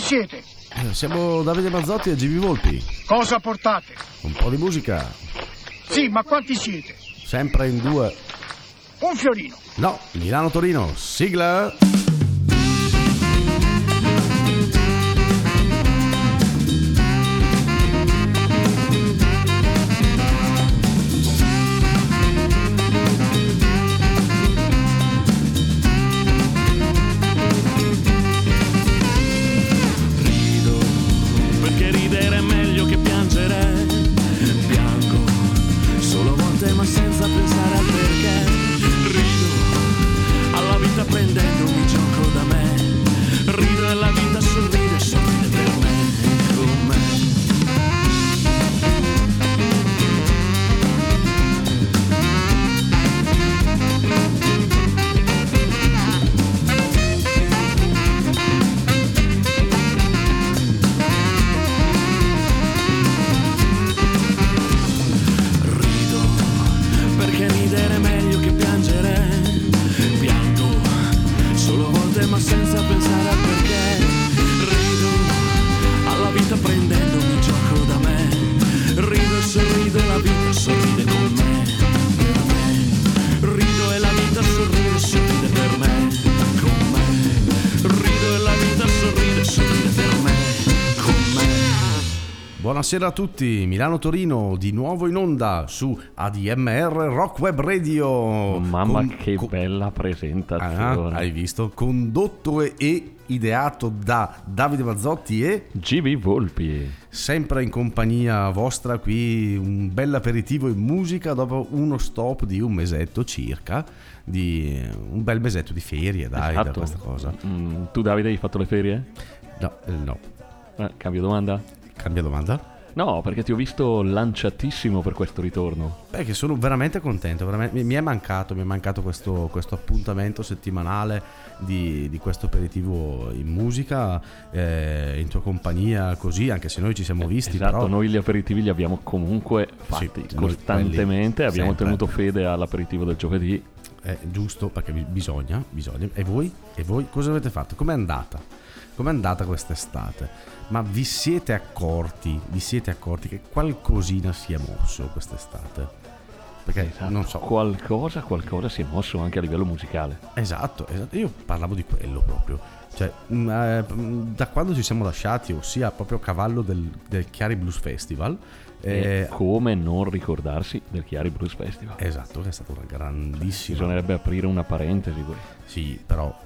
siete? Eh, Siamo Davide Mazzotti e GB Volpi. Cosa portate? Un po' di musica, Sì, ma quanti siete? sempre in due. Un fiorino. No, Milano-Torino, sigla. Buonasera a tutti, Milano-Torino di nuovo in onda su ADMR Rock Web Radio. Mamma Con- che co- bella Ah, presentazione. hai visto? Condotto e, ideato da Davide Mazzotti e GB Volpi. sempre in compagnia vostra qui un bel aperitivo in musica dopo uno stop di un mesetto circa, di un bel mesetto di ferie dai da Esatto. questa cosa. Mm, tu Davide hai fatto le ferie? No, eh, no. Eh, cambio domanda? Cambia domanda? No, perché ti ho visto lanciatissimo per questo ritorno. Beh, che sono veramente contento, veramente- mi, è mancato, mi è mancato questo, questo appuntamento settimanale di, di questo aperitivo in musica, eh, in tua compagnia, così, anche se noi ci siamo visti, esatto, però... noi gli aperitivi li abbiamo comunque fatti noi costantemente. quelli Abbiamo sempre. tenuto fede all'aperitivo del giovedì. È giusto perché bi- bisogna, bisogna. E voi? E voi cosa avete fatto? Com'è andata? Com'è andata quest'estate? Ma vi siete accorti, vi siete accorti che qualcosina si è mosso quest'estate? Perché Esatto, non so, Qualcosa, qualcosa si è mosso anche a livello musicale. Esatto, esatto, io parlavo di quello proprio. Cioè, mh, eh, mh, da quando ci siamo lasciati, ossia proprio a cavallo del, del Chiari Blues Festival, eh, come non ricordarsi del Chiari Blues Festival? esatto, che è stata una grandissima. Bisognerebbe aprire una parentesi qui. Sì, però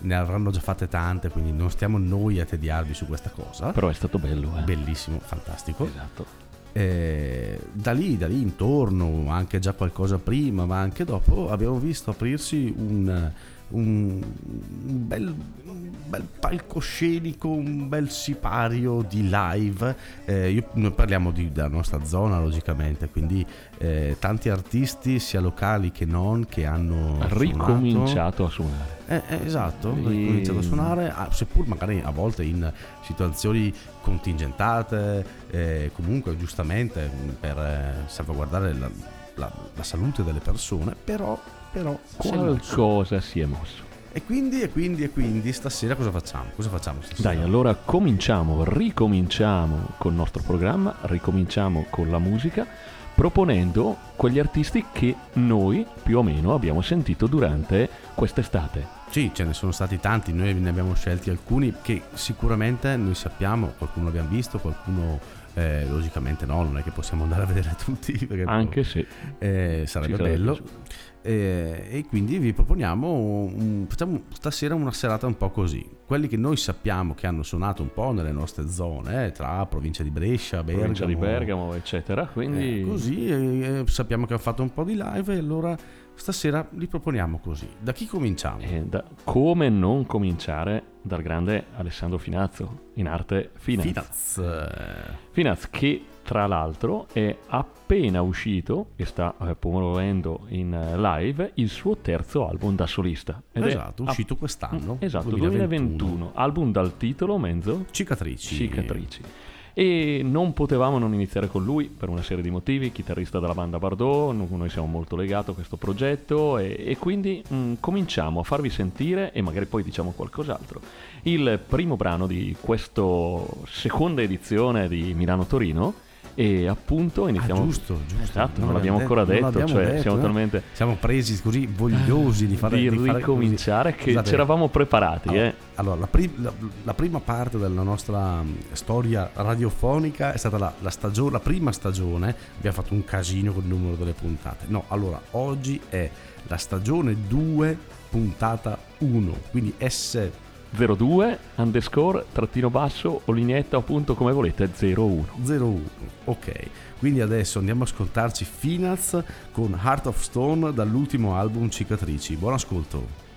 ne avranno già fatte tante, quindi non stiamo noi a tediarvi su questa cosa. Però è stato bello, eh. Bellissimo, fantastico. Esatto. Eh, da lì, da lì intorno, anche già qualcosa prima, ma anche dopo, abbiamo visto aprirsi un, un- bel, un bel palcoscenico, un bel sipario di live. Eh, io- noi parliamo di- della nostra zona, logicamente, quindi eh, tanti artisti, sia locali che non, che hanno suonato. Ricominciato a suonare. Eh, eh, esatto, ho cominciato a suonare, ah, seppur magari a volte in situazioni contingentate, eh, comunque giustamente mh, per eh, salvaguardare la, la- la salute delle persone, però, però. Qualcosa si è mosso. E quindi, e quindi, e quindi stasera cosa facciamo? Cosa facciamo stasera? Dai, allora cominciamo, ricominciamo col nostro programma, ricominciamo con la musica, proponendo quegli artisti che noi più o meno abbiamo sentito durante quest'estate. Sì, ce ne sono stati tanti, noi ne abbiamo scelti alcuni che sicuramente noi sappiamo, qualcuno l'abbiamo visto, qualcuno eh, logicamente no, non è che possiamo andare a vedere tutti, perché Anche se Eh, sarebbe Ci bello. Eh, e quindi vi proponiamo, un- facciamo stasera una serata un po' così. Quelli che noi sappiamo che hanno suonato un po' nelle nostre zone, eh, tra provincia di Brescia, Bergamo, provincia di Bergamo, eccetera. Quindi eh, così eh, sappiamo che hanno fatto un po' di live e allora stasera li proponiamo così. Da chi cominciamo? eh, da- come non cominciare dal grande Alessandro Finazzo, in arte Finaz. Finaz. Finaz che tra l'altro è appena uscito e sta eh, promuovendo in eh, live il suo terzo album da solista. Ed è esatto, app- uscito quest'anno. Esatto, 2021. Album dal titolo Menzo Cicatrici. Cicatrici. E non potevamo non iniziare con lui per una serie di motivi, chitarrista della banda Bardot, noi siamo molto legati a questo progetto e, e quindi mh, cominciamo a farvi sentire e magari poi diciamo qualcos'altro. Il primo brano di questa seconda edizione di Milano Torino e appunto iniziamo. Ah, giusto, giusto. Esatto, non, l'abbiamo ancora detto, detto cioè detto, siamo eh? talmente. Siamo presi così vogliosi di fare di, di fare ricominciare così. che Scusate, c'eravamo preparati. Allora, eh. allora la, pri- la, la, prima parte della nostra mm, storia radiofonica è stata la, la, stagione, la prima stagione. Abbiamo fatto un casino con il numero delle puntate. No, allora oggi è la stagione 2, puntata 1, quindi S 02 underscore trattino basso o lineetta appunto come volete 01 01 ok. Quindi adesso andiamo a ascoltarci Finaz con Heart of Stone dall'ultimo album Cicatrici. Buon ascolto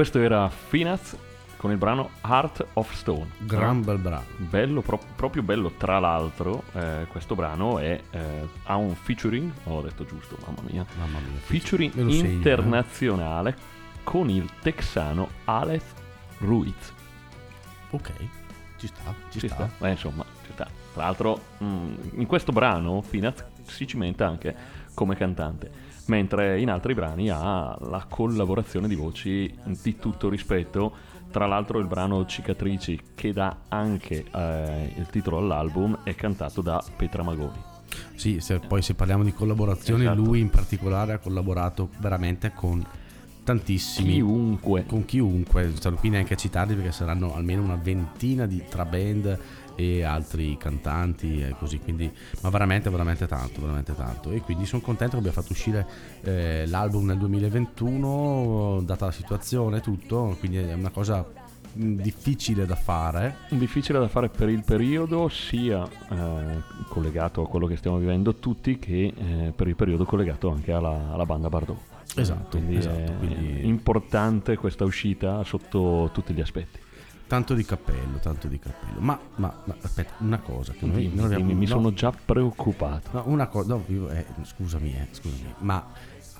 questo era Finaz con il brano Heart of Stone. Gran bel brano. Bello, pro- proprio bello. Tra l'altro, eh, questo brano è, eh, ha un featuring, ho detto giusto, mamma mia, Mamma mia. featuring segno, eh. internazionale con il texano Alex Ruiz. Ok, ci sta, ci, Ci sta. sta? Eh, insomma, ci sta. Tra l'altro, mh, in questo brano Finaz si cimenta anche come cantante, mentre in altri brani ha la collaborazione di voci di tutto rispetto. Tra l'altro il brano Cicatrici, che dà anche eh, il titolo all'album, è cantato da Petra Magoni. Sì, se, poi se parliamo di collaborazioni, Esatto. lui in particolare ha collaborato veramente con tantissimi. Chiunque. Con chiunque, non sto qui neanche a citarli perché saranno almeno una ventina di tra band e altri cantanti e così, quindi, ma veramente, veramente tanto, veramente tanto. E quindi sono contento che abbia fatto uscire eh, l'album nel 2021, data la situazione tutto, quindi è una cosa difficile da fare. Difficile da fare per il periodo, sia eh, collegato a quello che stiamo vivendo tutti, che eh, per il periodo collegato anche alla, alla banda Bardot. Esatto, quindi esatto, è quindi- importante questa uscita sotto tutti gli aspetti. Tanto di cappello, tanto di cappello. Ma, ma- ma aspetta, una cosa che noi Dimmi, non abbiamo... dimmi, mi no, sono già preoccupato. No, una cosa, no, io- eh, scusami, eh, scusami, ma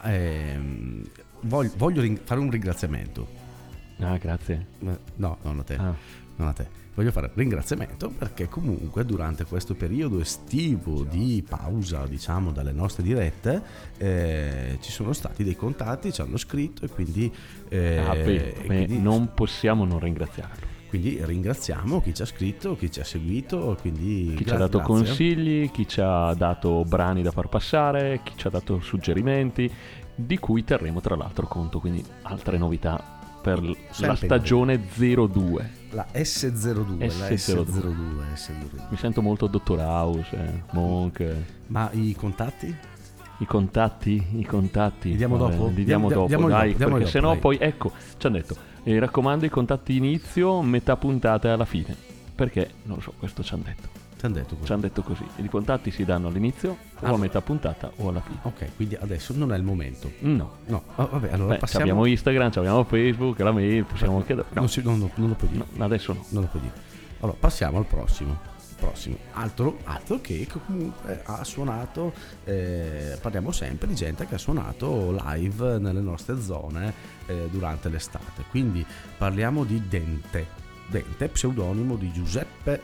ehm, voglio, voglio ring- fare un ringraziamento. Ah, grazie. Eh, No, non a te, Ah. non a te. Voglio fare un ringraziamento perché comunque durante questo periodo estivo di pausa, diciamo, dalle nostre dirette, eh, ci sono stati dei contatti, ci hanno scritto e quindi... eh, Ah, beh, e quindi- non possiamo non ringraziarlo. Quindi ringraziamo chi ci ha scritto, chi ci ha seguito, quindi Chi ci ha dato grazie. consigli, chi ci ha dato brani da far passare, chi ci ha dato suggerimenti, di cui terremo tra l'altro conto, quindi altre novità per l- la Sempre stagione 02. La S02, la S02. S02, S02. Mi sento molto Dottor House, eh, Monk. Ma i contatti? i contatti, i contatti. Li diamo vabbè, dopo? Li diamo Diamo- dopo, diamoli dai, diamoli perché dopo, sennò dai. poi, ecco, ci hanno detto, eh, raccomando i contatti inizio, metà puntata e alla fine. Perché, non lo so, questo ci hanno detto. Ti hanno detto Ci così. hanno detto così. I contatti si danno all'inizio, o Ah. a metà puntata, o alla fine. Ok, quindi adesso non è il momento. No. No, ah, vabbè, allora Beh, passiamo. abbiamo Instagram, abbiamo Facebook, la mail, possiamo anche... No, Non, si- non- non lo puoi dire. no, adesso no. Non lo puoi dire. Allora, passiamo al prossimo. Prossimo. Altro, altro che comunque ha suonato, eh, parliamo sempre di gente che ha suonato live nelle nostre zone eh, durante l'estate. Quindi parliamo di Dente. Dente, pseudonimo di Giuseppe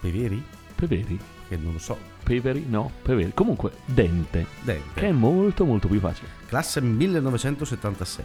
Peveri, Peveri? che non lo so, Peveri? No, Peveri. Comunque, Dente, Dente. che è molto molto più facile. classe 1976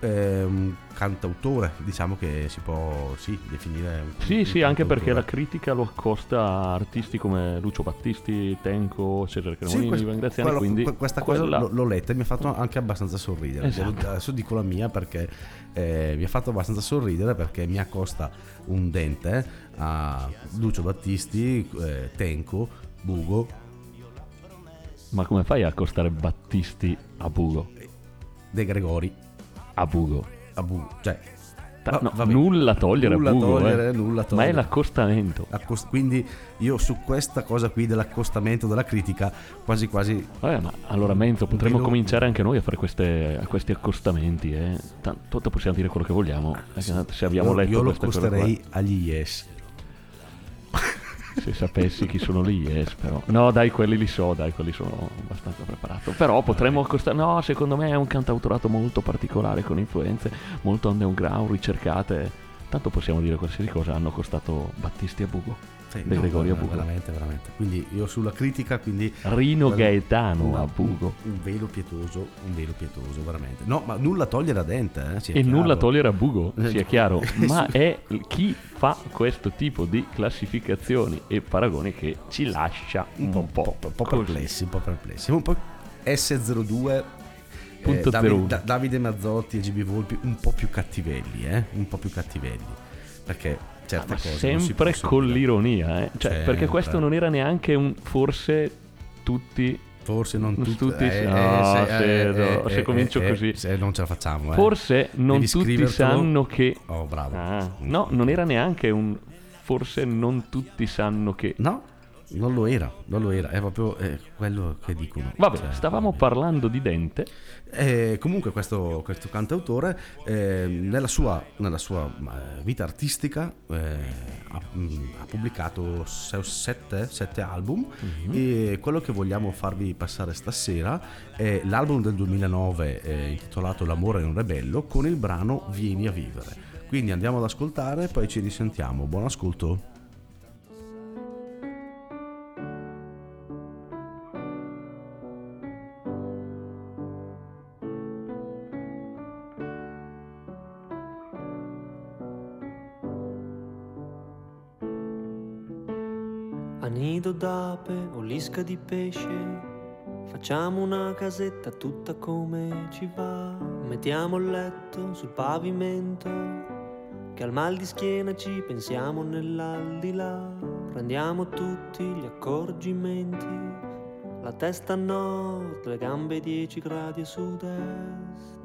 Eh, un cantautore diciamo che si può sì, definire un, Sì, un sì, anche perché la critica lo accosta a artisti come Lucio Battisti, Tenco, Cesare Sì, Cremonini, quest- Ivan Graziani, quello- quindi que- questa quella- cosa l'ho, l'ho letta e mi ha fatto anche abbastanza sorridere. Esatto. Adesso dico la mia perché eh, mi ha fatto abbastanza sorridere perché mi accosta un dente a Lucio Battisti eh, Tenco Bugo. Ma come fai a accostare Battisti a Bugo? De Gregori A Bugo. a Bugo cioè Ta- no, nulla togliere Nulla a Bugo, togliere, eh. nulla Ma è togliere. l'accostamento. Accost- quindi io su questa cosa qui dell'accostamento della critica quasi quasi Vabbè, ma allora Menzo, potremmo Vedo- cominciare anche noi a fare queste- a questi accostamenti, eh. Tanto possiamo dire quello che vogliamo. eh, Se abbiamo io, letto io lo accosterei agli yes Se sapessi chi sono lì, yes, però. No, dai, quelli li so, dai, quelli sono abbastanza preparato. Però potremmo accostare. No, secondo me è un cantautorato molto particolare, con influenze molto underground, ricercate. Tanto possiamo dire qualsiasi cosa. Hanno costato Battisti a Bugo. Sì, De Gregorio a Bugo. veramente veramente quindi io sulla critica quindi Rino Gaetano una- a Bugo. un velo pietoso un velo pietoso veramente no ma nulla togliere a dente eh, E nulla togliere a Bugo, Eh, sia chiaro. Ma è chi fa questo tipo di classificazioni e paragoni che ci lascia un po', un po', po' così. perplessi un po' perplessi un po' S02 eh, Davide, 01. Da- Davide Mazzotti e GB Volpi un po' più cattivelli eh? un po' più cattivelli perché certe Ma cose sempre con dire. l'ironia, eh. Cioè, perché questo non era neanche un forse tutti forse non tutti, tutti- eh, no, se, se- eh, se eh, comincio eh, così. se non ce la facciamo eh. Forse non Devi tutti sanno che oh bravo Ah, no, non era neanche un forse non tutti sanno che No, non lo era, non lo era, è proprio eh, quello che dicono. Vabbè, Cioè, stavamo parlando di Dente. eh, comunque questo, questo cantautore eh, nella sua, nella sua vita artistica eh, ha, mm, ha pubblicato se- sette, sette album e quello che vogliamo farvi passare stasera è l'album del 2009 eh, intitolato L'amore è bello con il brano Vieni a vivere. Quindi andiamo ad ascoltare, poi ci risentiamo. Buon ascolto. d'ape o l'isca di pesce. Facciamo una casetta tutta come ci va. Mettiamo il letto sul pavimento. Che al mal di schiena ci pensiamo nell'aldilà. Prendiamo tutti gli accorgimenti. La testa a nord, le gambe 10 gradi a sud-est.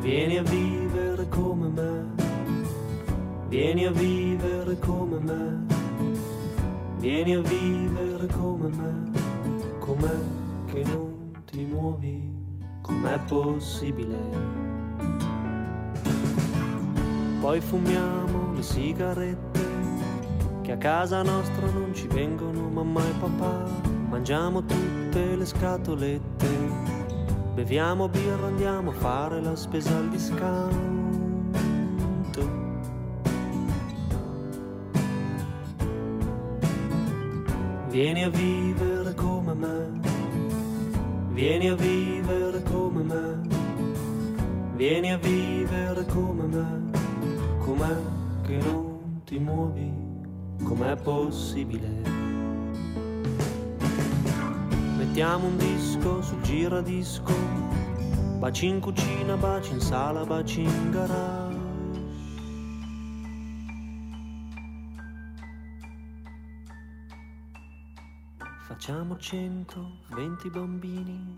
Vieni a vivere come me, vieni a vivere come me, vieni a vivere come me, com'è che non ti muovi, com'è possibile? Poi fumiamo le sigarette, che a casa nostra non ci vengono mamma e papà, mangiamo tutte le scatolette. Beviamo birra, andiamo a fare la spesa al discount. Vieni a vivere come me, vieni a vivere come me, vieni a vivere come me, com'è che non ti muovi, com'è possibile? Mettiamo un disco sul giradisco, baci in cucina, baci in sala, baci in garage. Facciamo 120 bambini,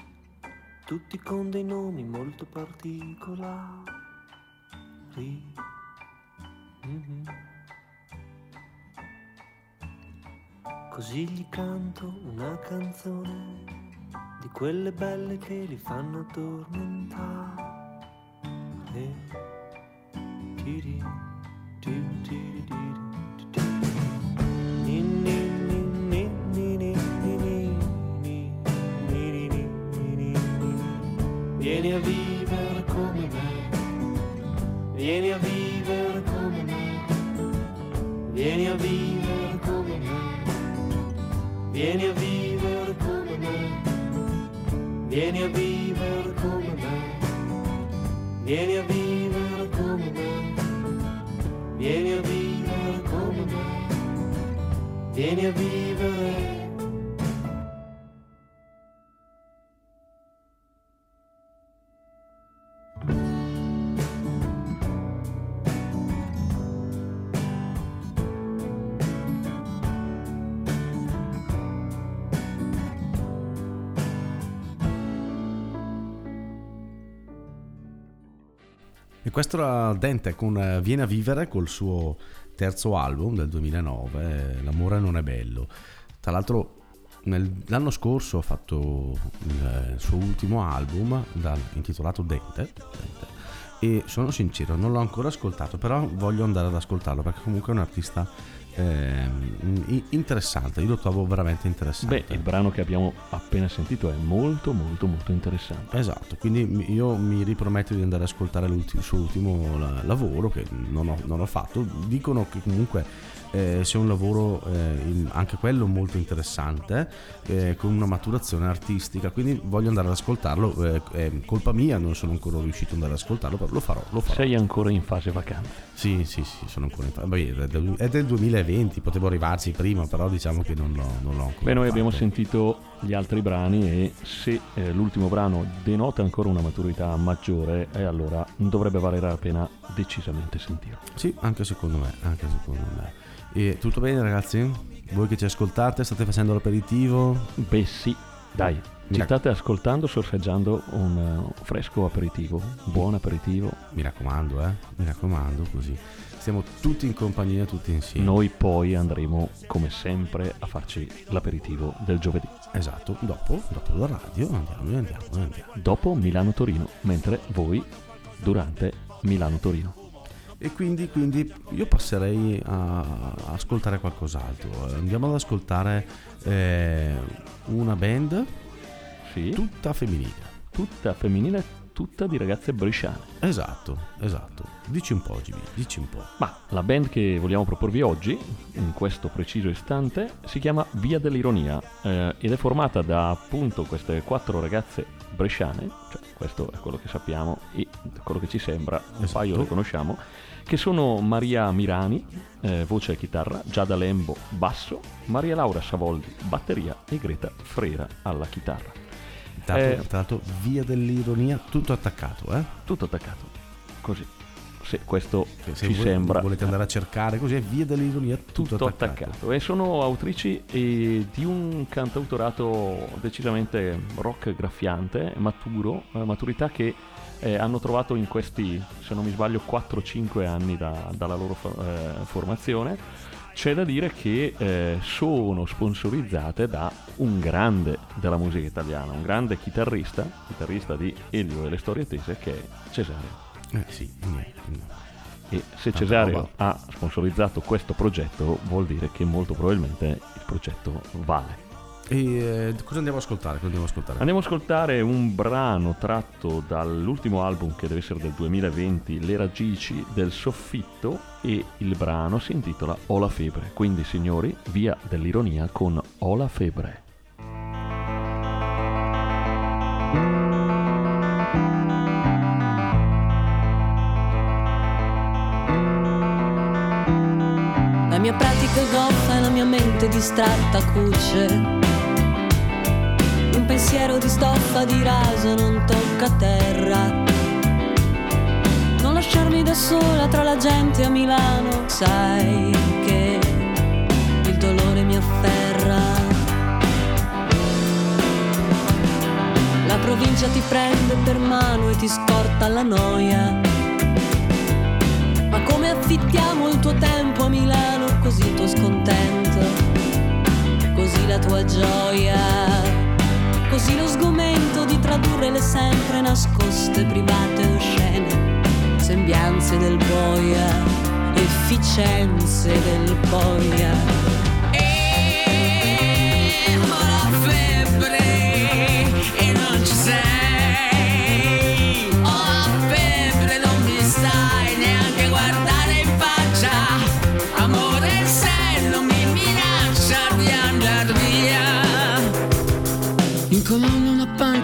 tutti con dei nomi molto particolari. Mm-hmm. Così gli canto una canzone di quelle belle che li fanno addormentare. Tiri, tiri, tiri, tiri, Vieni a vivere come me, vieni a vivere come me, vieni a vivere come me, vieni a vivere come me, vieni a vivere come me, vieni a vivere come me, vieni a vivere come me, vieni a vivere. Questo era Dente con eh, Viene a vivere col suo terzo album del 2009, eh, L'amore non è bello. Tra l'altro l'anno scorso ha fatto il, il suo ultimo album intitolato Dente, Dente. e sono sincero non l'ho ancora ascoltato però voglio andare ad ascoltarlo perché comunque è un artista i- interessante, io lo trovo veramente interessante. Beh, il brano che abbiamo appena sentito è molto molto molto interessante. Esatto, quindi io mi riprometto di andare ad ascoltare il suo ultimo la- lavoro che non ho, non ho fatto. Dicono che comunque eh, sia un lavoro eh, anche quello molto interessante, eh, con una maturazione artistica, quindi voglio andare ad ascoltarlo. eh, è colpa mia, non sono ancora riuscito ad andare ad ascoltarlo, però lo farò. Lo farò. Sei ancora in fase vacante. Sì, sì, sì, sono ancora in Beh, è del- È del 2020, potevo arrivarci prima, però diciamo che non l'ho, non l'ho ancora Beh, noi abbiamo fatto. sentito gli altri brani e se eh, l'ultimo brano denota ancora una maturità maggiore, eh, allora dovrebbe valere la pena decisamente sentirlo. Sì, anche secondo me, anche secondo me. E tutto bene ragazzi? Voi che ci ascoltate, state facendo l'aperitivo? Beh sì, dai, ci state ascoltando sorseggiando un eh, fresco aperitivo, un buon aperitivo. Mi raccomando, eh, mi raccomando, così. Stiamo tutti in compagnia, tutti insieme. Noi poi andremo come sempre a farci l'aperitivo del giovedì. Esatto, dopo, dopo la radio andiamo, andiamo, andiamo. Dopo Milano-Torino, mentre voi durante Milano-Torino. E quindi, quindi io passerei a, a ascoltare qualcos'altro. Andiamo ad ascoltare eh, una band Sì, tutta femminile. tutta femminile, tutta di ragazze bresciane. Esatto, esatto. Dici un po', Gibi, dici un po'. Ma la band che vogliamo proporvi oggi, in questo preciso istante, si chiama Via dell'Ironia eh, ed è formata da appunto queste quattro ragazze bresciane, cioè questo è quello che sappiamo e quello che ci sembra, un Esatto. paio le conosciamo, che sono Maria Mirani, eh, voce e chitarra, Giada Lembo, basso, Maria Laura Savoldi, batteria e Greta Frera alla chitarra. L'altro, Eh. tra l'altro, via dell'ironia, tutto attaccato, eh? Tutto attaccato, così, sì, questo se ci voi- sembra volete andare a cercare così è via dell'ironia tutto, tutto attaccato. attaccato. E sono autrici eh, di un cantautorato decisamente rock graffiante, maturo, eh, maturità che eh, hanno trovato in questi, se non mi sbaglio, 4-5 anni da- dalla loro eh, formazione. C'è da dire che eh, sono sponsorizzate da un grande della musica italiana, un grande chitarrista, chitarrista di Elio e le storie tese, che è Cesario. Eh, sì, niente. E se Cesario roba. ha sponsorizzato questo progetto, vuol dire che molto probabilmente il progetto vale. E eh, cosa andiamo a ascoltare? Cosa andiamo a ascoltare? Andiamo a ascoltare un brano tratto dall'ultimo album che deve essere del 2020, Le radici del soffitto, e il brano si intitola Ho la febbre. Quindi, signori, via dell'ironia con Ho la febbre. La mia pratica è goffa e la mia mente distratta cuce. Pensiero di stoffa di raso non tocca terra. Non lasciarmi da sola tra la gente a Milano, sai che il dolore mi afferra. La provincia ti prende per mano e ti scorta la noia. Ma come affittiamo il tuo tempo a Milano, così il tuo scontento, così la tua gioia, così lo sgomento di tradurre le sempre nascoste, private o scene, sembianze del boia, efficienze del boia. E ho la febbre e non ci sei.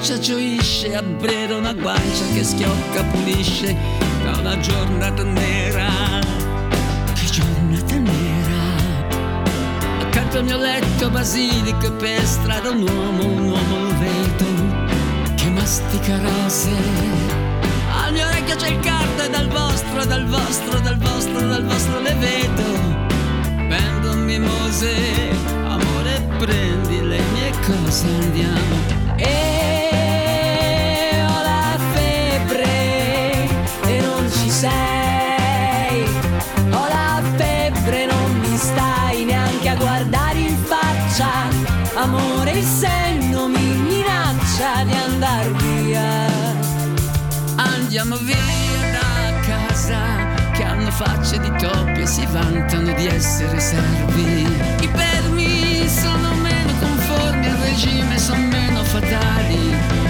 Pancia gioisce, a brera una guancia che schiocca, pulisce da una giornata nera. Che giornata nera. Accanto al mio letto basilico e per strada un uomo, un uomo lo vedo che mastica rose. Al mio orecchio c'è il carta dal vostro, dal vostro, dal vostro, dal vostro le vedo. Prendo mimose, amore prendi le mie cose, andiamo. E Andiamo via da casa che hanno facce di topi e si vantano di essere servi. I permi sono meno conformi al regime, sono meno fatali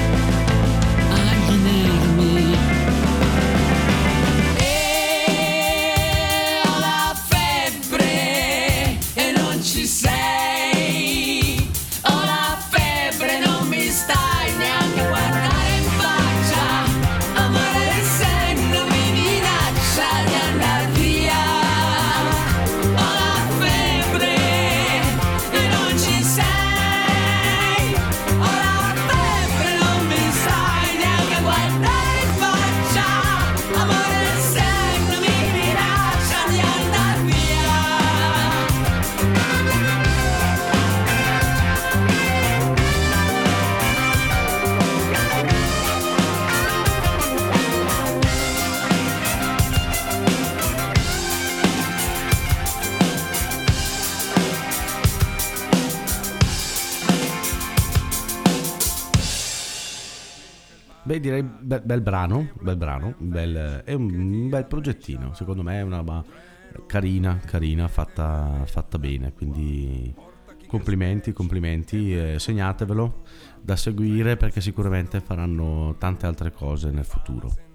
bel, bel brano, bel brano, bel- è un bel progettino, secondo me è una carina, carina, fatta, fatta bene, quindi complimenti, complimenti, eh, segnatevelo da seguire perché sicuramente faranno tante altre cose nel futuro.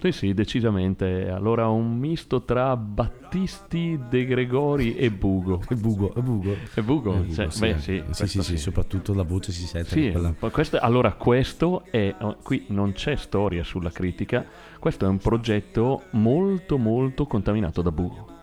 Sì, sì, decisamente. Allora, un misto tra Battisti, De Gregori e Bugo. E Bugo, e Bugo. E Bugo? Bugo, Cioè, sì, beh, eh. sì, sì, sì, sì, soprattutto la voce si sente. Sì, quella- questo- allora questo è, oh, qui non c'è storia sulla critica, questo è un progetto molto molto contaminato da Bugo.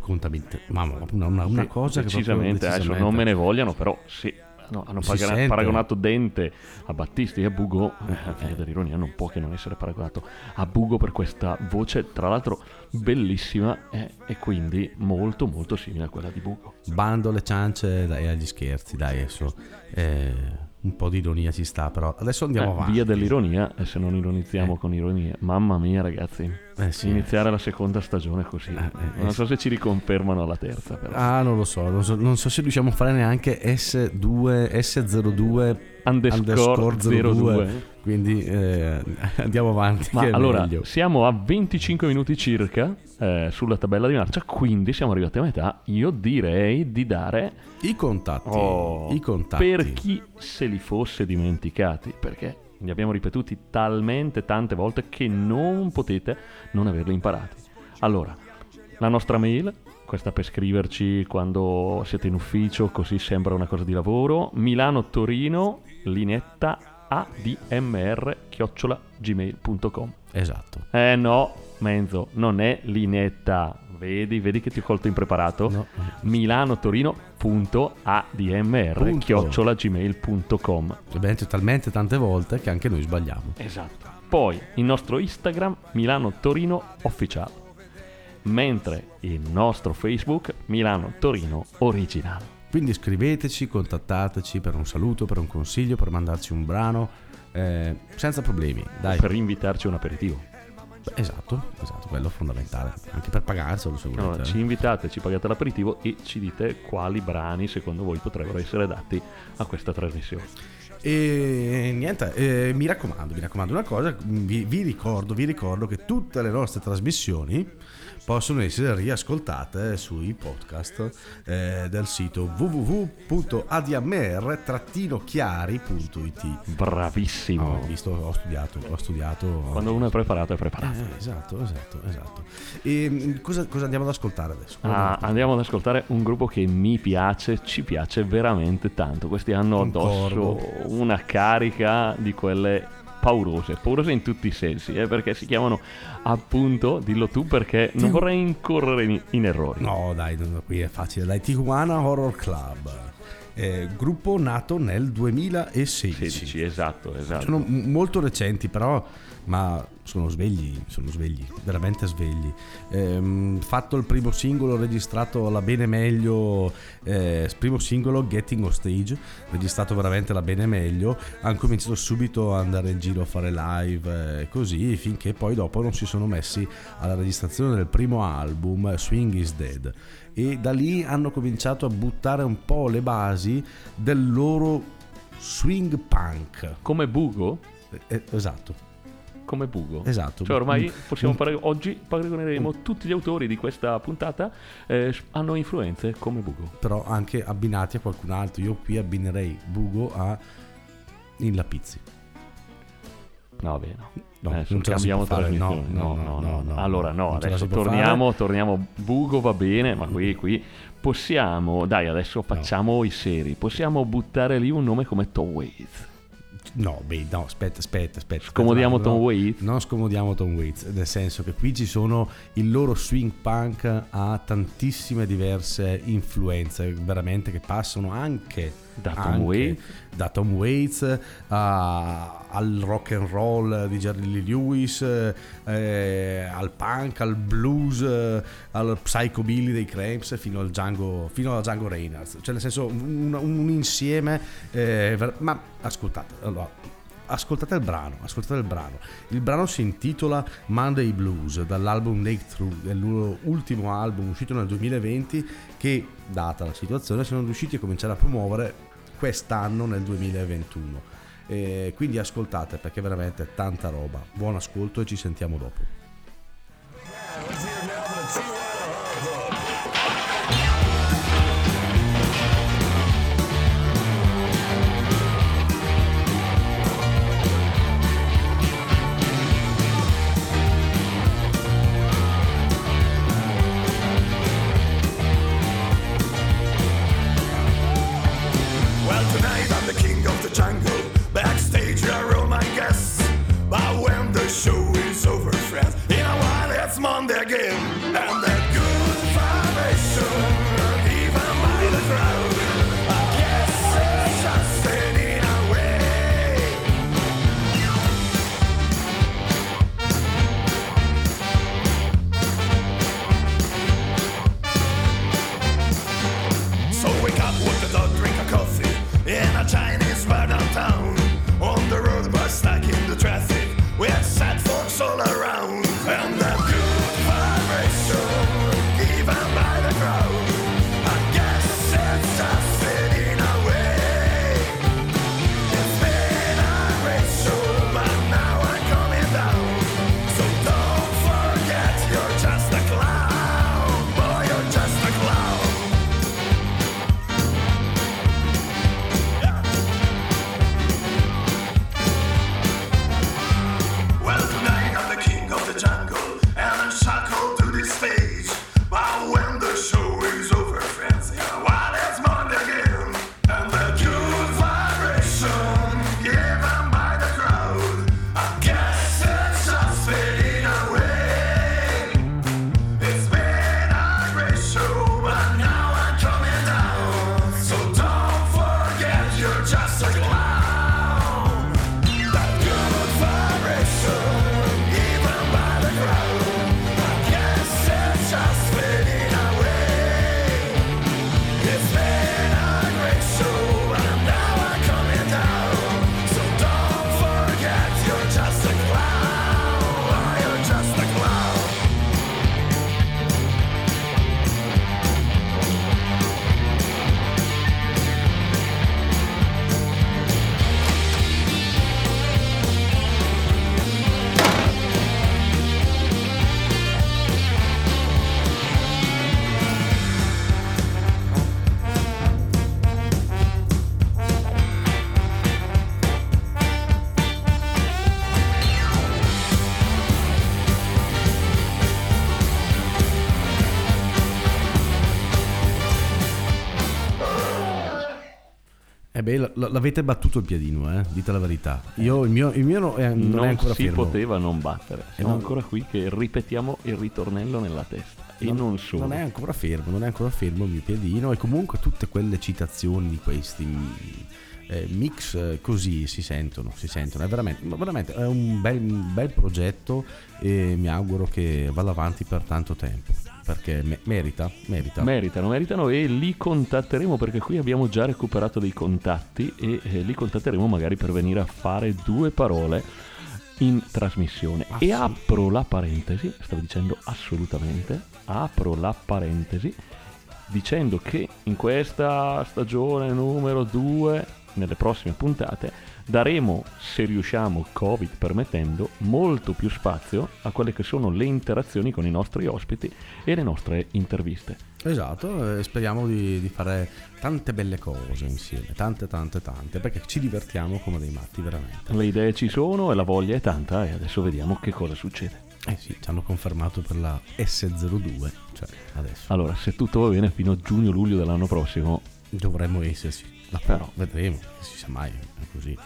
contaminte- ma ma una, una- una Sì, cosa che proprio decisamente, adesso decisamente- non me ne vogliano, però sì, no, hanno sente. paragonato Dente a Battisti e a Bugo, eh, figlia dell'ironia, non può che non essere paragonato a Bugo per questa voce, tra l'altro bellissima eh, e quindi molto molto simile a quella di Bugo. Bando le ciance dai, agli scherzi, dai adesso. eh, un po' di ironia ci sta, però adesso andiamo Eh, avanti. via dell'ironia, e se non ironizziamo con ironia, mamma mia ragazzi, Eh, sì. iniziare la seconda stagione così, eh, non so se ci riconfermano alla terza però. Ah, non lo so, non so, non so se riusciamo a fare neanche S2, S02 Underscore 02. Quindi eh, andiamo avanti. Ma allora, meglio. siamo a 25 minuti circa eh, sulla tabella di marcia, quindi siamo arrivati a metà. Io direi di dare I contatti. oh, I contatti. per chi se li fosse dimenticati, perché li abbiamo ripetuti talmente tante volte che non potete non averli imparati. Allora, la nostra mail, questa per scriverci quando siete in ufficio, così sembra una cosa di lavoro, Milano Torino, linetta admr chiocciola gmail.com. Esatto. Eh no, Menzo, non è linetta. Vedi, vedi che ti ho colto impreparato? No. milanotorino.admr Punto. chiocciola gmail.com. L'abbiamo detto talmente tante volte che anche noi sbagliamo. Esatto. Poi il nostro Instagram Milano Torino Officiale. Mentre il nostro Facebook Milano Torino Originale. Quindi scriveteci, contattateci per un saluto, per un consiglio, per mandarci un brano, eh, senza problemi. Dai. Per invitarci a un aperitivo. Esatto, esatto, quello è fondamentale. Anche per pagarselo se volete. Allora, ci invitate, ci pagate l'aperitivo e ci dite quali brani secondo voi potrebbero essere dati a questa trasmissione. E niente, eh, mi raccomando, mi raccomando una cosa, vi, vi ricordo, vi ricordo che tutte le nostre trasmissioni possono essere riascoltate sui podcast eh, del sito www.admr-chiari.it. Bravissimo. Ho visto, ho studiato, ho studiato. Quando uno è preparato è preparato. Eh, esatto, esatto, esatto. E mm, cosa, cosa andiamo ad ascoltare adesso? Ah, andiamo ad ascoltare un gruppo che mi piace, ci piace veramente tanto. Questi hanno addosso Concordo. una carica di quelle paurose, paurose in tutti i sensi, eh, perché si chiamano appunto, dillo tu perché non vorrei incorrere in, in errori. No, dai, qui è facile. Dai, Tijuana Horror Club. Eh, gruppo nato nel 2016. 16, esatto, esatto. Sono molto recenti, però, ma sono svegli, sono svegli, veramente svegli. Ehm, fatto il primo singolo registrato alla bene meglio, eh, primo singolo Getting on Stage, registrato veramente alla bene meglio, hanno cominciato subito ad andare in giro a fare live e così, finché poi dopo non si sono messi alla registrazione del primo album Swing is Dead. E da lì hanno cominciato a buttare un po' le basi del loro swing punk. Come Bugo? Eh, esatto, Come Bugo. esatto. Cioè ormai possiamo fare, oggi paragoneremo tutti gli autori di questa puntata eh, hanno influenze come Bugo. Però anche abbinati a qualcun altro. Io qui abbinerei Bugo a In Lapizzi. No, beh, no. No, Adesso non ce cambiamo trasmissione. no, no, no, no, allora, no, non ce la adesso torniamo, torniamo. Bugo va bene, ma qui, qui possiamo, dai, adesso facciamo i seri. Possiamo buttare lì un nome come Tom Waits. No, beh, no, aspetta, aspetta, aspetta. Scomodiamo aspetta, Tom no, Waits? Non scomodiamo Tom Waits, nel senso che qui ci sono il loro swing punk ha tantissime diverse influenze, veramente che passano anche Da Tom Waits? da Tom Waits a- al rock and roll di Jerry Lee Lewis, eh, al punk, al blues, eh, al psychobilly dei Cramps fino al Django, fino alla Django Reinhardt. Cioè nel senso un, un insieme, eh, ma ascoltate, allora, ascoltate il brano, ascoltate il brano. Il brano si intitola Monday Blues dall'album Naked Truth, del loro ultimo album uscito nel 2020 che, data la situazione, sono riusciti a cominciare a promuovere quest'anno nel 2021. Eh, quindi ascoltate perché veramente tanta roba. Buon ascolto e ci sentiamo dopo. Jungle. Backstage, I roll my guests. But when the show is over, friends, in a while it's Monday again. Beh, l- l- l'avete battuto il piedino, eh? Dite la verità. Io, il mio, il mio no- è- non, non è ancora si fermo. poteva non battere. Siamo non- ancora qui che ripetiamo il ritornello nella testa. E Non- non solo. Non è ancora fermo, non è ancora fermo il mio piedino e comunque tutte quelle citazioni di questi eh, mix eh, così si sentono, si sentono. È veramente, veramente è un bel, un bel progetto e mi auguro che vada avanti per tanto tempo perché me- merita, merita. Meritano, meritano e li contatteremo perché qui abbiamo già recuperato dei contatti e eh, li contatteremo magari per venire a fare due parole in trasmissione. Ah, e sì. apro la parentesi, stavo dicendo assolutamente, apro la parentesi dicendo che in questa stagione numero 2, nelle prossime puntate, daremo, se riusciamo, Covid permettendo, molto più spazio a quelle che sono le interazioni con i nostri ospiti e le nostre interviste. Esatto, e speriamo di, di fare tante belle cose insieme, tante tante tante, perché ci divertiamo come dei matti veramente. Le idee ci sono e la voglia è tanta e adesso vediamo che cosa succede. Eh sì, ci hanno confermato per la S02, cioè adesso Allora, se tutto va bene, fino a giugno-luglio dell'anno prossimo, dovremmo esserci. Però vedremo, non si sa mai, è così.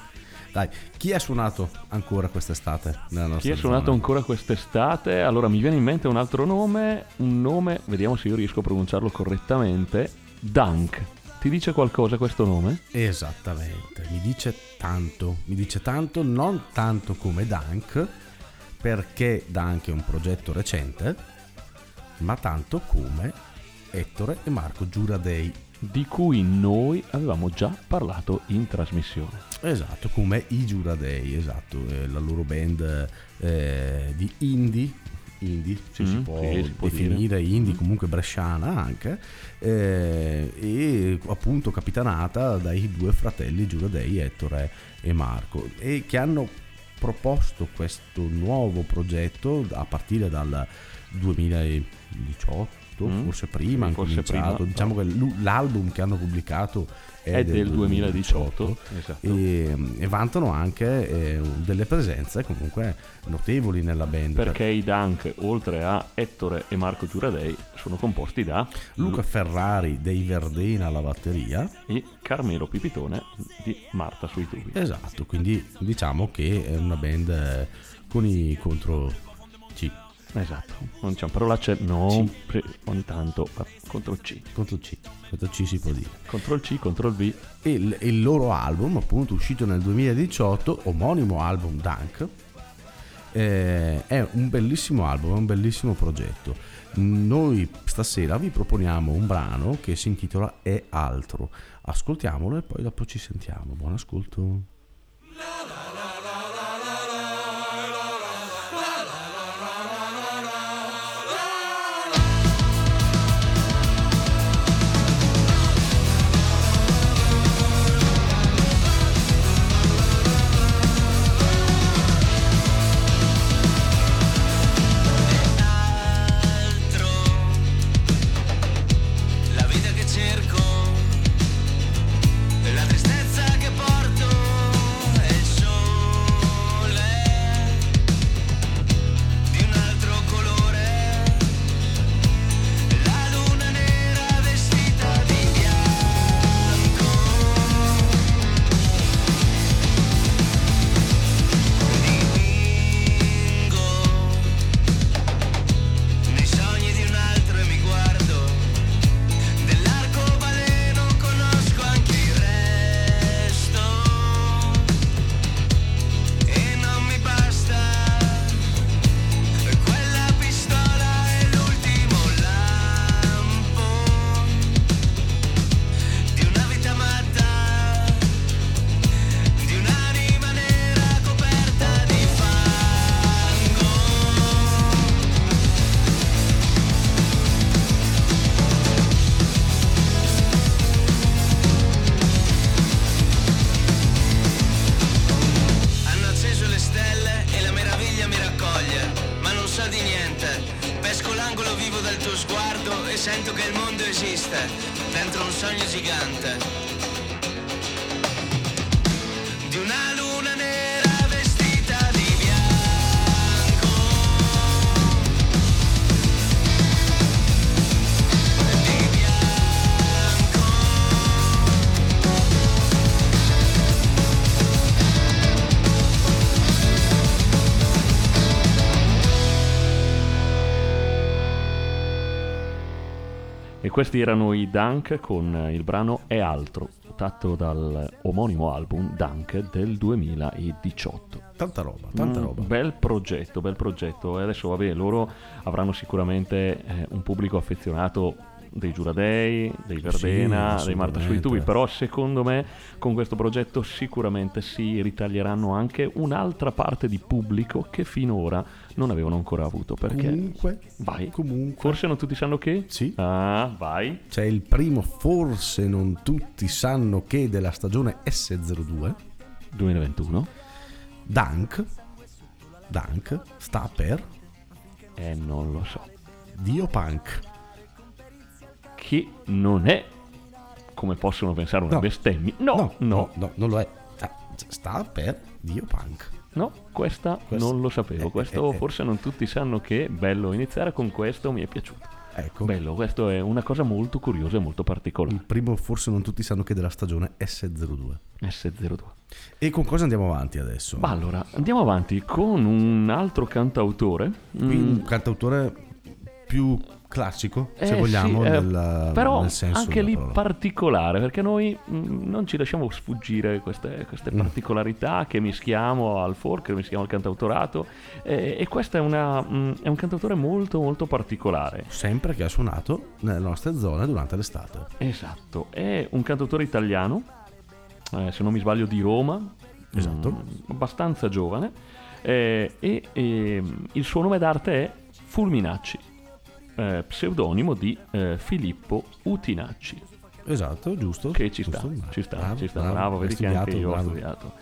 Dai, chi ha suonato ancora quest'estate nella nostra chi ha suonato zona? ancora quest'estate? Allora, mi viene in mente un altro nome, un nome, vediamo se io riesco a pronunciarlo correttamente, Dunk. Ti dice qualcosa questo nome? Esattamente, mi dice tanto, mi dice tanto, non tanto come Dunk, perché Dunk è un progetto recente, ma tanto come Ettore e Marco Giuradei. Di cui noi avevamo già parlato in trasmissione. Esatto, come i Giuradei, esatto, eh, la loro band eh, di indie, indie, se si Mm, può sì, si può definire dire. indie, Mm. comunque bresciana anche, eh, e appunto capitanata dai due fratelli Giuradei, Ettore e Marco, e che hanno proposto questo nuovo progetto a partire dal 2018 Mm, forse prima hanno forse cominciato. prima. diciamo che l'album che hanno pubblicato è, È del 2018, esatto. e, e vantano anche eh, delle presenze comunque notevoli nella band. Perché i Dunk, oltre a Ettore e Marco Giuradei, sono composti da Luca Ferrari dei Verdena alla batteria. E Carmelo Pipitone di Marta sui tubi. esatto quindi diciamo che è una band eh, con i contro C Esatto, non c'è un parolacce, no, sì, ogni tanto contro C, contro C contro C si può dire. Contro C, contro V. e il, il loro album appunto uscito nel 2018 omonimo album Dunk eh, è un bellissimo album è un bellissimo progetto. Noi stasera vi proponiamo un brano che si intitola È altro. Ascoltiamolo e poi dopo ci sentiamo. Buon ascolto. Altro questi erano i Dunk con il brano È altro, tratto dal omonimo album Dunk del 2018. Tanta roba, tanta Mm, roba. Bel progetto, bel progetto. E adesso, vabbè, loro avranno sicuramente eh, un pubblico affezionato dei Giuradei, dei Verdena, Sì, dei Marta sui tubi, però secondo me con questo progetto sicuramente si ritaglieranno anche un'altra parte di pubblico che finora non avevano ancora avuto. Perché Comunque, vai, comunque, forse non tutti sanno che? Sì. Ah, vai. c'è il primo, forse non tutti sanno che della stagione S02, 2021. Dunk, Dunk sta per Eh, non lo so. Dio Punk. Che non è come possono pensare una No. bestemmia. No, no, no, no, non lo è. Ah, sta per Dio Punk. No, questa Questo- non lo sapevo. eh, Questo eh, eh. forse non tutti sanno che bello iniziare con questo mi è piaciuto. Ecco, Bello, questo è una cosa molto curiosa e molto il particolare. primo, forse non tutti sanno che della stagione S02. S02. E con cosa andiamo avanti adesso? Ma allora, andiamo avanti con un altro cantautore. Qui Mm, un cantautore più classico, se eh, vogliamo, sì, eh, nel, però nel senso anche lì parola. particolare perché noi mm, non ci lasciamo sfuggire queste, queste Mm. particolarità che mischiamo al folk, che mischiamo al cantautorato eh, e questo è, una, mm, è un cantautore molto molto particolare Sempre che ha suonato nelle nostre zone durante l'estate. Esatto, è un cantautore italiano, eh, se non mi sbaglio di Roma, Esatto. mm, abbastanza giovane, eh, e ehm, il suo nome d'arte è Fulminacci, eh, pseudonimo di eh, Filippo Utinacci, Esatto, giusto. che ci sta, giusto, ci sta, bravo, ci sta, bravo, vedi che anche io ho bravo. studiato.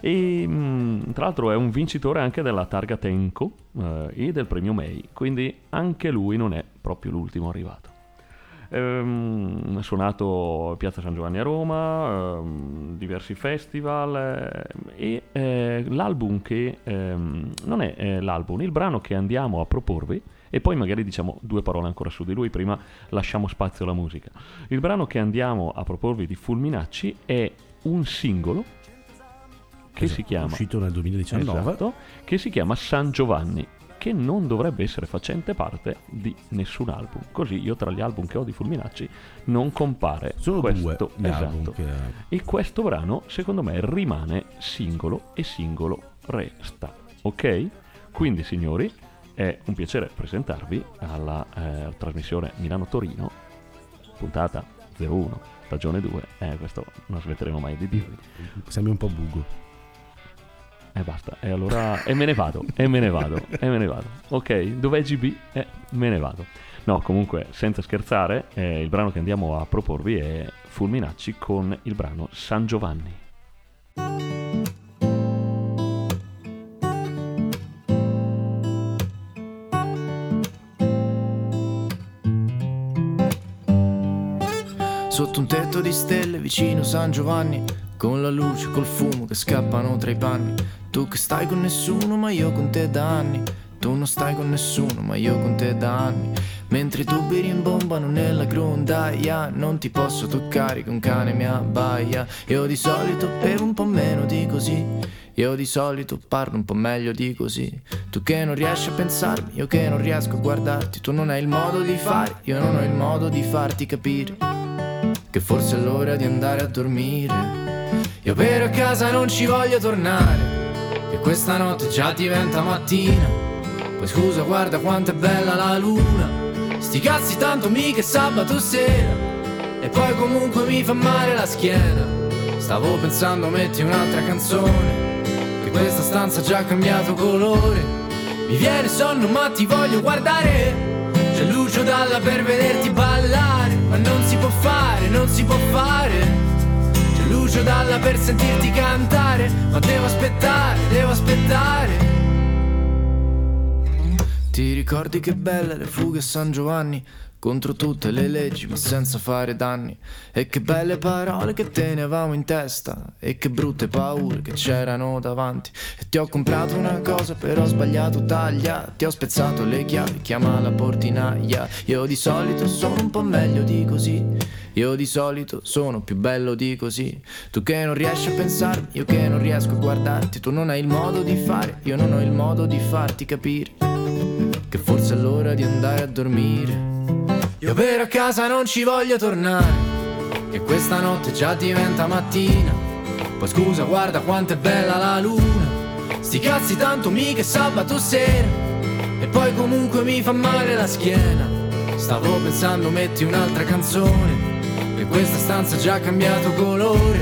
E mm, tra l'altro è un vincitore anche della targa Tenco eh, e del premio May, quindi anche lui non è proprio l'ultimo arrivato. Ehm, ha suonato a Piazza San Giovanni a Roma, ehm, diversi festival eh, e eh, l'album che ehm, non è eh, l'album, il brano che andiamo a proporvi e poi magari diciamo due parole ancora su di lui, prima lasciamo spazio alla musica. Il brano che andiamo a proporvi di Fulminacci è un singolo che Esatto, si chiama uscito nel 2019. Esatto, che si chiama San Giovanni, che non dovrebbe essere facente parte di nessun album. Così io tra gli album che ho di Fulminacci non compare Sono questo. due esatto. che E questo brano, secondo me, rimane singolo e singolo resta. Ok? Quindi, signori, è un piacere presentarvi alla eh, trasmissione Milano-Torino, puntata 01, stagione 2. Eh, questo non smetteremo mai di dirvi. sembri un po' bugo. E basta, e allora e me ne vado, e me ne vado, e me ne vado. Ok, dov'è GB? E me ne vado. No, comunque, senza scherzare, eh, il brano che andiamo a proporvi è Fulminacci con il brano San Giovanni. Sotto un tetto di stelle vicino San Giovanni Con la luce, col fumo che scappano tra i panni. Tu che stai con nessuno ma io con te da anni. Tu non stai con nessuno ma io con te da anni. Mentre i tubi rimbombano nella grondaia Non ti posso toccare che un cane mi abbaia. Io di solito bevo un po' meno di così. Io di solito parlo un po' meglio di così. Tu che non riesci a pensarmi, io che non riesco a guardarti. Tu non hai il modo di fare, io non ho il modo di farti capire Che forse è l'ora di andare a dormire. Io per a casa non ci voglio tornare Che questa notte già diventa mattina. Poi scusa guarda quanto è bella la luna Sti cazzi tanto mica sabato sera. E poi comunque mi fa male la schiena Stavo pensando metti un'altra canzone Che questa stanza ha già cambiato colore. Mi viene sonno ma ti voglio guardare Lucio Dalla per vederti ballare Ma non si può fare, non si può fare. C'è Lucio Dalla per sentirti cantare Ma devo aspettare, devo aspettare ti ricordi che belle le fughe a San Giovanni? Contro tutte le leggi ma senza fare danni. E che belle parole che tenevamo in testa. E che brutte paure che c'erano davanti. E ti ho comprato una cosa però ho sbagliato taglia. Ti ho spezzato le chiavi, chiama la portinaia. Io di solito sono un po' meglio di così. Io di solito sono più bello di così. Tu che non riesci a pensarmi, io che non riesco a guardarti. Tu non hai il modo di fare, io non ho il modo di farti capire che forse è l'ora di andare a dormire. Io per a casa non ci voglio tornare, che questa notte già diventa mattina. Poi scusa, guarda quanto è bella la luna. Sti cazzi tanto mica è sabato sera. E poi comunque mi fa male la schiena. Stavo pensando metti un'altra canzone. Che questa stanza ha già cambiato colore.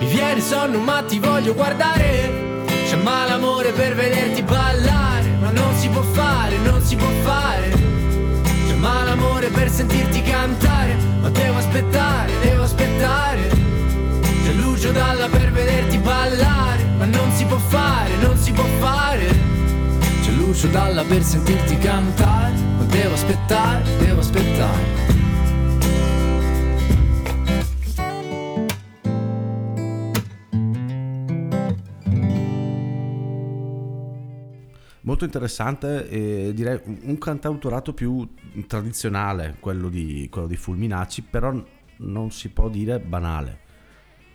Mi viene sonno ma ti voglio guardare. C'è malamore per vederti ballare. Non si può fare, non si può fare. C'è malamore per sentirti cantare. Ma devo aspettare, devo aspettare. C'è Lucio Dalla per vederti ballare. Ma non si può fare, non si può fare. C'è Lucio Dalla per sentirti cantare. Ma devo aspettare, devo aspettare. Molto interessante e direi un cantautorato più tradizionale, quello di, quello di Fulminacci, però non si può dire banale.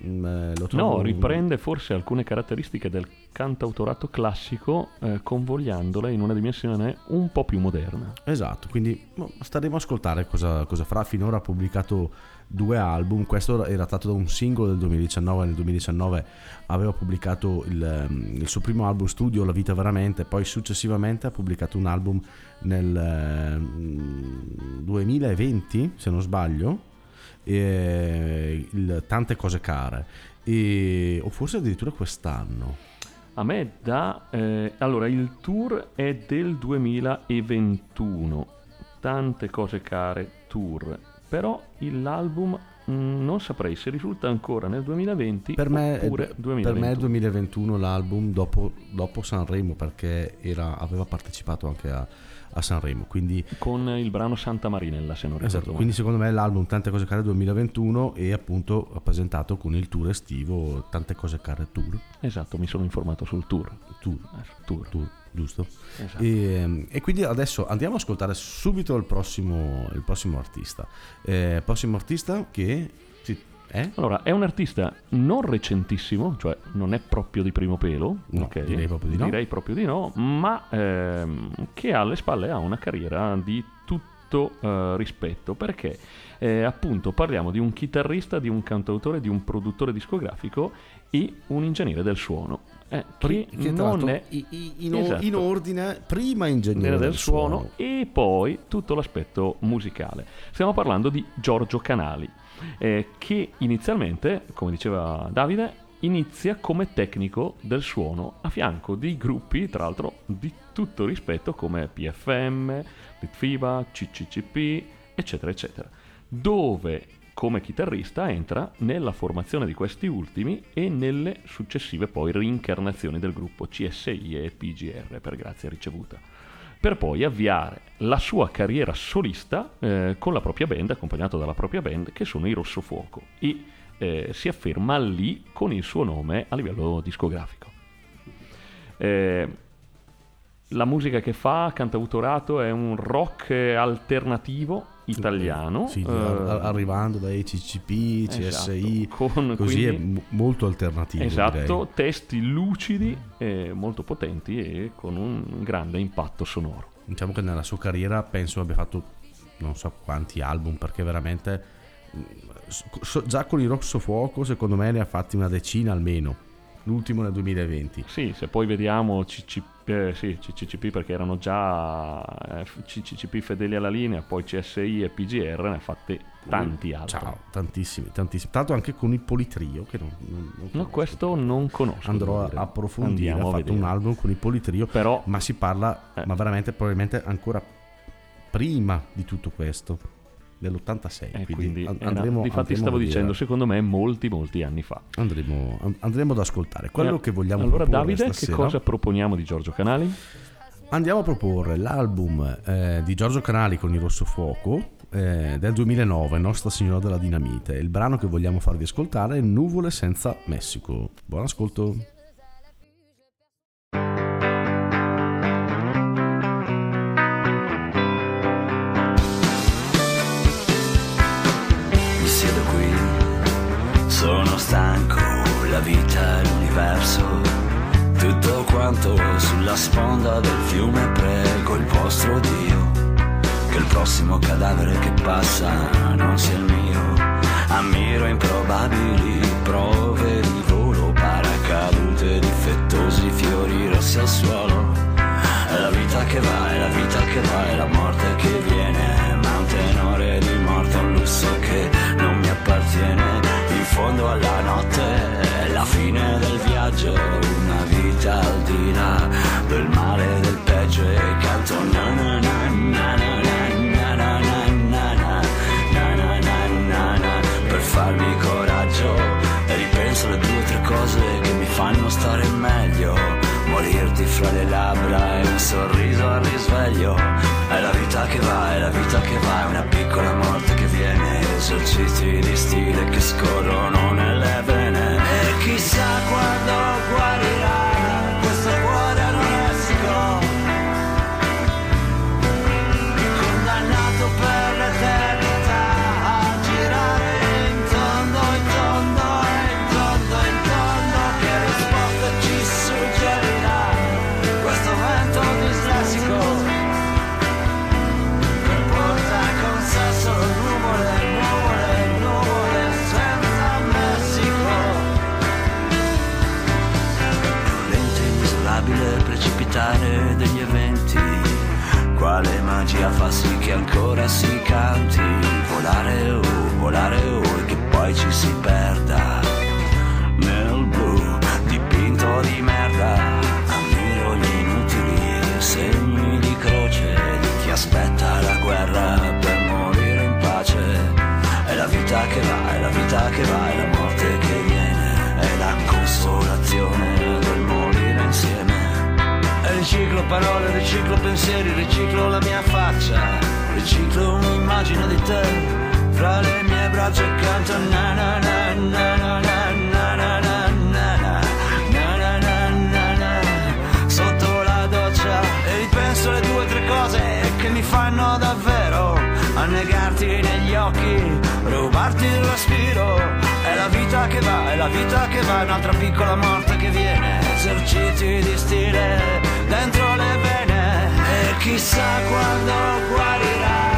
Mm, eh, No, riprende forse alcune caratteristiche del cantautorato classico, eh, convogliandole in una dimensione un po' più moderna. Esatto, quindi boh, staremo a ascoltare cosa, cosa farà. Finora ha pubblicato due album, questo era tratto da un singolo del 2019, nel 2019 aveva pubblicato il, ehm, il suo primo album studio, La vita veramente, poi successivamente ha pubblicato un album nel ehm, 2020, se non sbaglio, e, il Tante cose care, e, o forse addirittura quest'anno. A me da... eh, allora, il tour è del 2021, tante cose care tour, però l'album mm, non saprei se risulta ancora nel 2020 Per me, oppure per 2021. me è il 2021 l'album dopo, dopo Sanremo perché era- aveva partecipato anche a, a Sanremo. Quindi, Con il brano Santa Marinella, se non ricordo esatto, quindi secondo me l'album Tante cose care 2021 e appunto ha presentato con il tour estivo Tante cose care tour. Esatto, mi sono informato sul tour. tour, sul tour. tour, giusto? Esatto. E, e quindi adesso andiamo ad ascoltare subito il prossimo, il prossimo artista. Eh, prossimo artista che... eh? Allora, è un artista non recentissimo, cioè non è proprio di primo pelo, No, ok? direi proprio di no. Direi proprio di no, ma ehm, che alle spalle ha una carriera di tutto eh, rispetto, perché eh, appunto parliamo di un chitarrista, di un cantautore, di un produttore discografico e un ingegnere del suono. Eh, che, Che non è i- i- in, Esatto. in ordine prima ingegnere del, del suono e poi tutto l'aspetto musicale. Stiamo parlando di Giorgio Canali, eh, che inizialmente, come diceva Davide, inizia come tecnico del suono a fianco di gruppi, tra l'altro, di tutto rispetto come PFM, Litfiba, CCCP, eccetera, eccetera, dove come chitarrista entra nella formazione di questi ultimi e nelle successive poi rincarnazioni del gruppo CSI e PGR per grazia ricevuta per poi avviare la sua carriera solista eh, con la propria band, accompagnato dalla propria band, che sono i Rossofuoco, e eh, si afferma lì con il suo nome a livello discografico. Eh, la musica che fa, cantautorato, è un rock alternativo italiano. Sì, eh, ar- arrivando da ECCP, CSI, esatto, con- così è quindi- mo- molto alternativo. Esatto, direi. testi lucidi, e molto potenti e con un grande impatto sonoro. Diciamo che nella sua carriera penso abbia fatto non so quanti album perché veramente mm, già con il Rosso Fuoco secondo me ne ha fatti una decina almeno. L'ultimo nel 2020. Sì, se poi vediamo CCP, eh, sì, CCCP perché erano già eh, CCCP fedeli alla linea, poi CSI e PGR ne ha fatti tanti altri. Ciao, tantissimi, tantissimi. Tanto anche con il Politrio che non, non- non No, questo non conosco. andrò a dire. approfondire. Andiamo ha fatto un album con il Politrio, Però ma si parla, Eh. ma veramente probabilmente ancora prima di tutto questo, dell'86. eh, quindi quindi andremo, difatti andremo stavo dicendo, secondo me molti molti anni fa. Andremo, an- andremo ad ascoltare quello Eh, che vogliamo Allora Davide, che stasera. cosa proponiamo di Giorgio Canali? Andiamo a proporre l'album eh, di Giorgio Canali con il Rosso Fuoco eh, del 2009, Nostra Signora della Dinamite. Il brano che vogliamo farvi ascoltare è Nuvole senza Messico. Buon ascolto. Sponda del fiume prego il vostro Dio, che il prossimo cadavere che passa non sia il mio. Ammiro improbabili prove di volo, paracadute difettosi, fiori rossi al suolo. È la vita che va, è la vita che va, è la morte che viene, ma un tenore di morte, un lusso che non mi appartiene. Fondo alla notte è la fine del viaggio, una vita al di là del male e del peggio e canto na na na na na na na na na na na na na na per farmi coraggio e ripenso alle due o tre cose che mi fanno stare meglio morirti fra le labbra e un sorriso al risveglio è la vita che va, è la vita che va è una piccola morte che viene esercizi di stile che scorrono nelle vene. E chissà quando guarirà precipitare degli eventi. Quale magia fa sì che ancora si canti? Volare oh, volare oh e che poi ci si perda. Nel blu dipinto di merda ammiro gli inutili segni di croce di chi aspetta la guerra per morire in pace. È la vita che va, è la vita che va, è la morte riciclo parole, riciclo pensieri, riciclo la mia faccia, riciclo un'immagine di te fra le mie braccia e canto na na na na na na na na na na na na na na na na sotto la doccia e ripenso alle due o tre cose che mi fanno davvero annegarti negli occhi, rubarti il respiro è la vita che va, è la vita che va, un'altra piccola morte che viene, eserciti di stile dentro le vene e chissà quando guarirà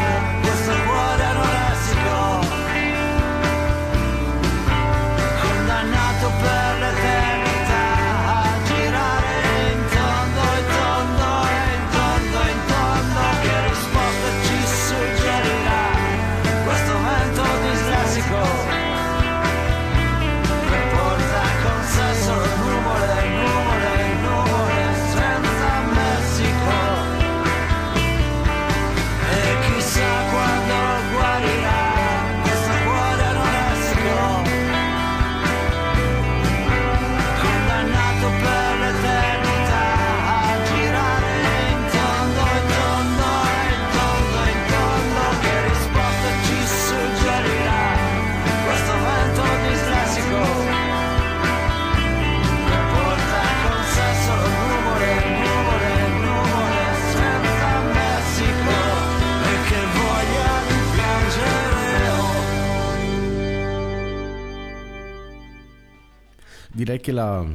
Direi che la,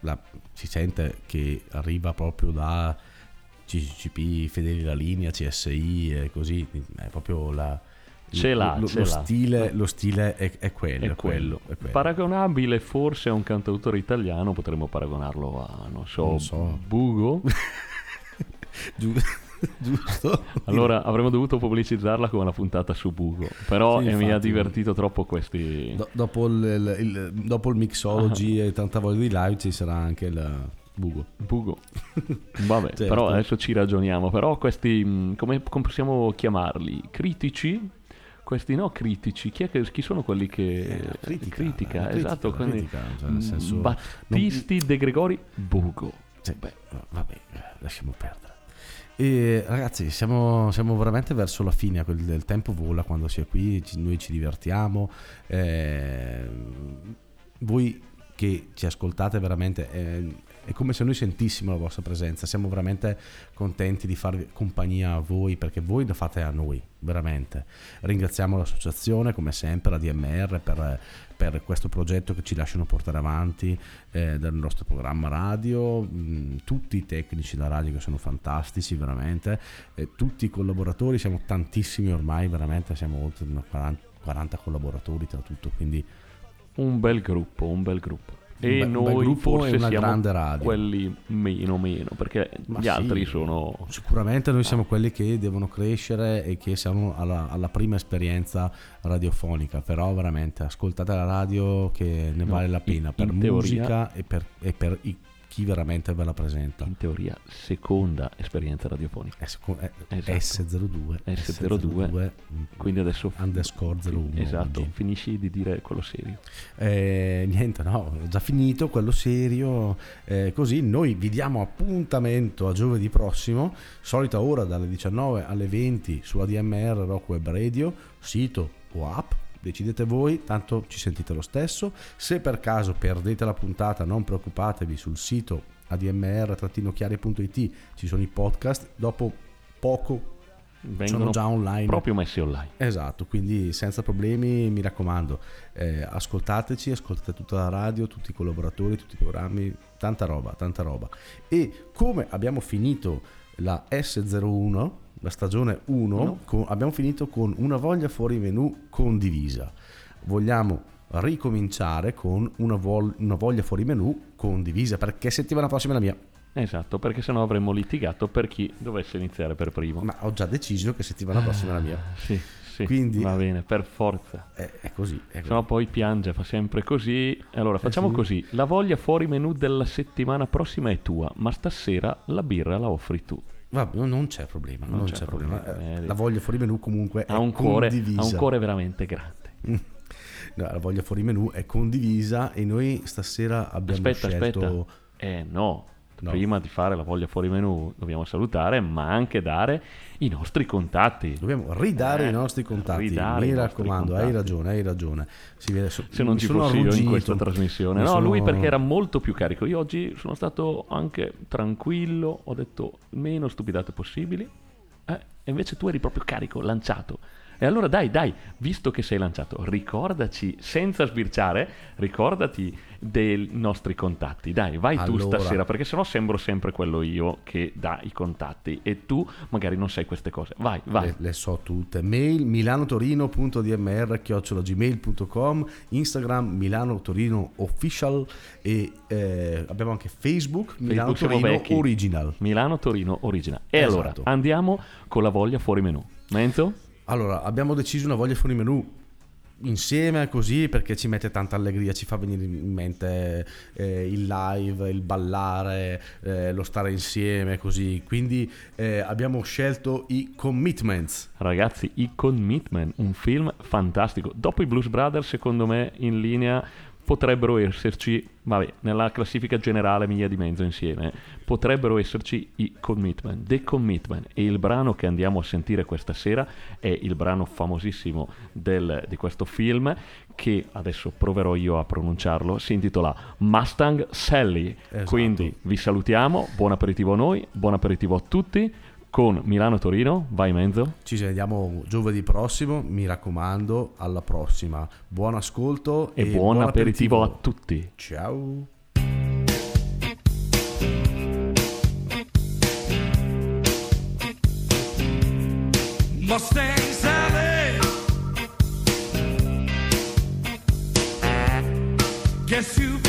la- si sente che arriva proprio da CCCP, Fedeli la linea, CSI e così, è proprio la... Ce l'ha, lo, ce lo l'ha. stile, lo stile è, è quello. è quello. è quello. Paragonabile forse a un cantautore italiano, potremmo paragonarlo a, non so, Non so. Bugo. giusto? Allora avremmo dovuto pubblicizzarla come una puntata su Bugo, però Sì, mi ha divertito troppo questi... Do- dopo, il, il- dopo il mixology e tanta voglia di live ci sarà anche il bugo. Bugo. Vabbè, Certo. però adesso ci ragioniamo. Però questi, mh, come, come possiamo chiamarli? Critici? Questi no critici, chi, è che- chi sono quelli che... Eh, critica, critica, la critica, esatto. quindi, critica, cioè, nel mh, senso- Battisti De Gregori, Bugo. Sì, beh, vabbè, lasciamo perdere. E, ragazzi, siamo, siamo veramente verso la fine. Il tempo vola quando si è qui, noi ci divertiamo. eh, voi che ci ascoltate veramente, eh, è come se noi sentissimo la vostra presenza. Siamo veramente contenti di farvi compagnia a voi perché voi la fate a noi, veramente. Ringraziamo l'associazione, come sempre, la DMR per, per questo progetto che ci lasciano portare avanti eh, del nostro programma radio, mh, tutti i tecnici da radio che sono fantastici, veramente, eh, tutti i collaboratori, siamo tantissimi ormai, veramente, siamo oltre una 40, 40 collaboratori tra tutto, quindi Un bel gruppo, un bel gruppo. E be- un bel noi gruppo forse una siamo grande radio. quelli meno meno, perché Ma gli sì, altri sono... Sicuramente noi siamo quelli che devono crescere e che siamo alla, alla prima esperienza radiofonica, però veramente ascoltate la radio che ne No, vale la pena per teoria- musica e per, e per i- chi veramente ve la presenta. in teoria seconda esperienza radiofonica. S- eh, Esatto. S02, S02, quindi adesso underscore 01 Esatto, oggi. finisci di dire quello serio. Eh, niente, no, ho già finito quello serio. eh, così noi vi diamo appuntamento a giovedì prossimo, solita ora dalle 19 alle 20 sulla DMR Rock Web Radio, sito o app. Decidete voi, tanto ci sentite lo stesso. Se per caso perdete la puntata, non preoccupatevi, sul sito admr-chiari.it ci sono i podcast. Dopo poco sono Vengono già online. proprio messi online. Esatto, quindi senza problemi, mi raccomando, eh, ascoltateci, ascoltate tutta la radio, tutti i collaboratori, tutti i programmi, tanta roba, tanta roba. E come abbiamo finito la S01, la stagione 1, con- abbiamo finito con una voglia fuori menù condivisa. Vogliamo ricominciare con una, vol- una voglia fuori menù condivisa, perché settimana prossima è la mia. Esatto, perché sennò avremmo litigato per chi dovesse iniziare per primo. Ma ho già deciso che settimana prossima è la mia. Sì, sì, Quindi- va bene, per forza. È, è così. È così. Sennò poi piange, fa sempre così. Allora, facciamo Eh sì. così. La voglia fuori menù della settimana prossima è tua, ma stasera la birra la offri tu. Vabbè, no, non c'è problema, non, Non c'è, c'è problema. problema, Eh, eh, La voglia fuori menù comunque Ha è un, cuore, condivisa. ha un cuore veramente grande. No, la voglia fuori menù è condivisa e noi stasera abbiamo Aspetta, scelto... aspetta. Eh no. No. Prima di fare la voglia fuori menù dobbiamo salutare, ma anche dare i nostri contatti. Dobbiamo ridare Eh, i nostri contatti. Mi raccomando, hai contatti. ragione, hai ragione. Vede, so- Se non ci fossi io in questa trasmissione. Mi No, sono- lui perché era molto più carico. Io oggi sono stato anche tranquillo, ho detto meno stupidate possibili. Eh, e invece tu eri proprio carico, lanciato. E allora dai, dai, visto che sei lanciato, ricordaci, senza sbirciare, ricordati dei nostri contatti. Dai, vai tu Allora. stasera, perché sennò sembro sempre quello io che dà i contatti e tu magari non sai queste cose. Vai, vai. Le, le so tutte. Mail milanotorino.dmr.gmail.com Instagram Milano Torino Official e eh, abbiamo anche Facebook Milano Facebook Torino. Original. Milano, Torino, Original. E Esatto. allora, andiamo con la voglia fuori menù. Menzo? Allora, abbiamo deciso una voglia fuori menù insieme così perché ci mette tanta allegria, ci fa venire in mente eh, il live, il ballare, eh, lo stare insieme così. Quindi eh, abbiamo scelto i commitments. Ragazzi, i Commitment, un film fantastico. Dopo i Blues Brothers, secondo me, in linea potrebbero esserci, vabbè, nella classifica generale mia di mezzo insieme, potrebbero esserci i Commitment, The Commitment. E il brano che andiamo a sentire questa sera è il brano famosissimo del- di questo film, che adesso proverò io a pronunciarlo, si intitola Mustang Sally. Esatto. Quindi vi salutiamo, buon aperitivo a noi, buon aperitivo a tutti. Con Milano Torino, vai Menzo. Ci vediamo giovedì prossimo, mi raccomando, alla prossima. Buon ascolto e, buon, aperitivo a tutti. Ciao. Mustang Sally. Guess you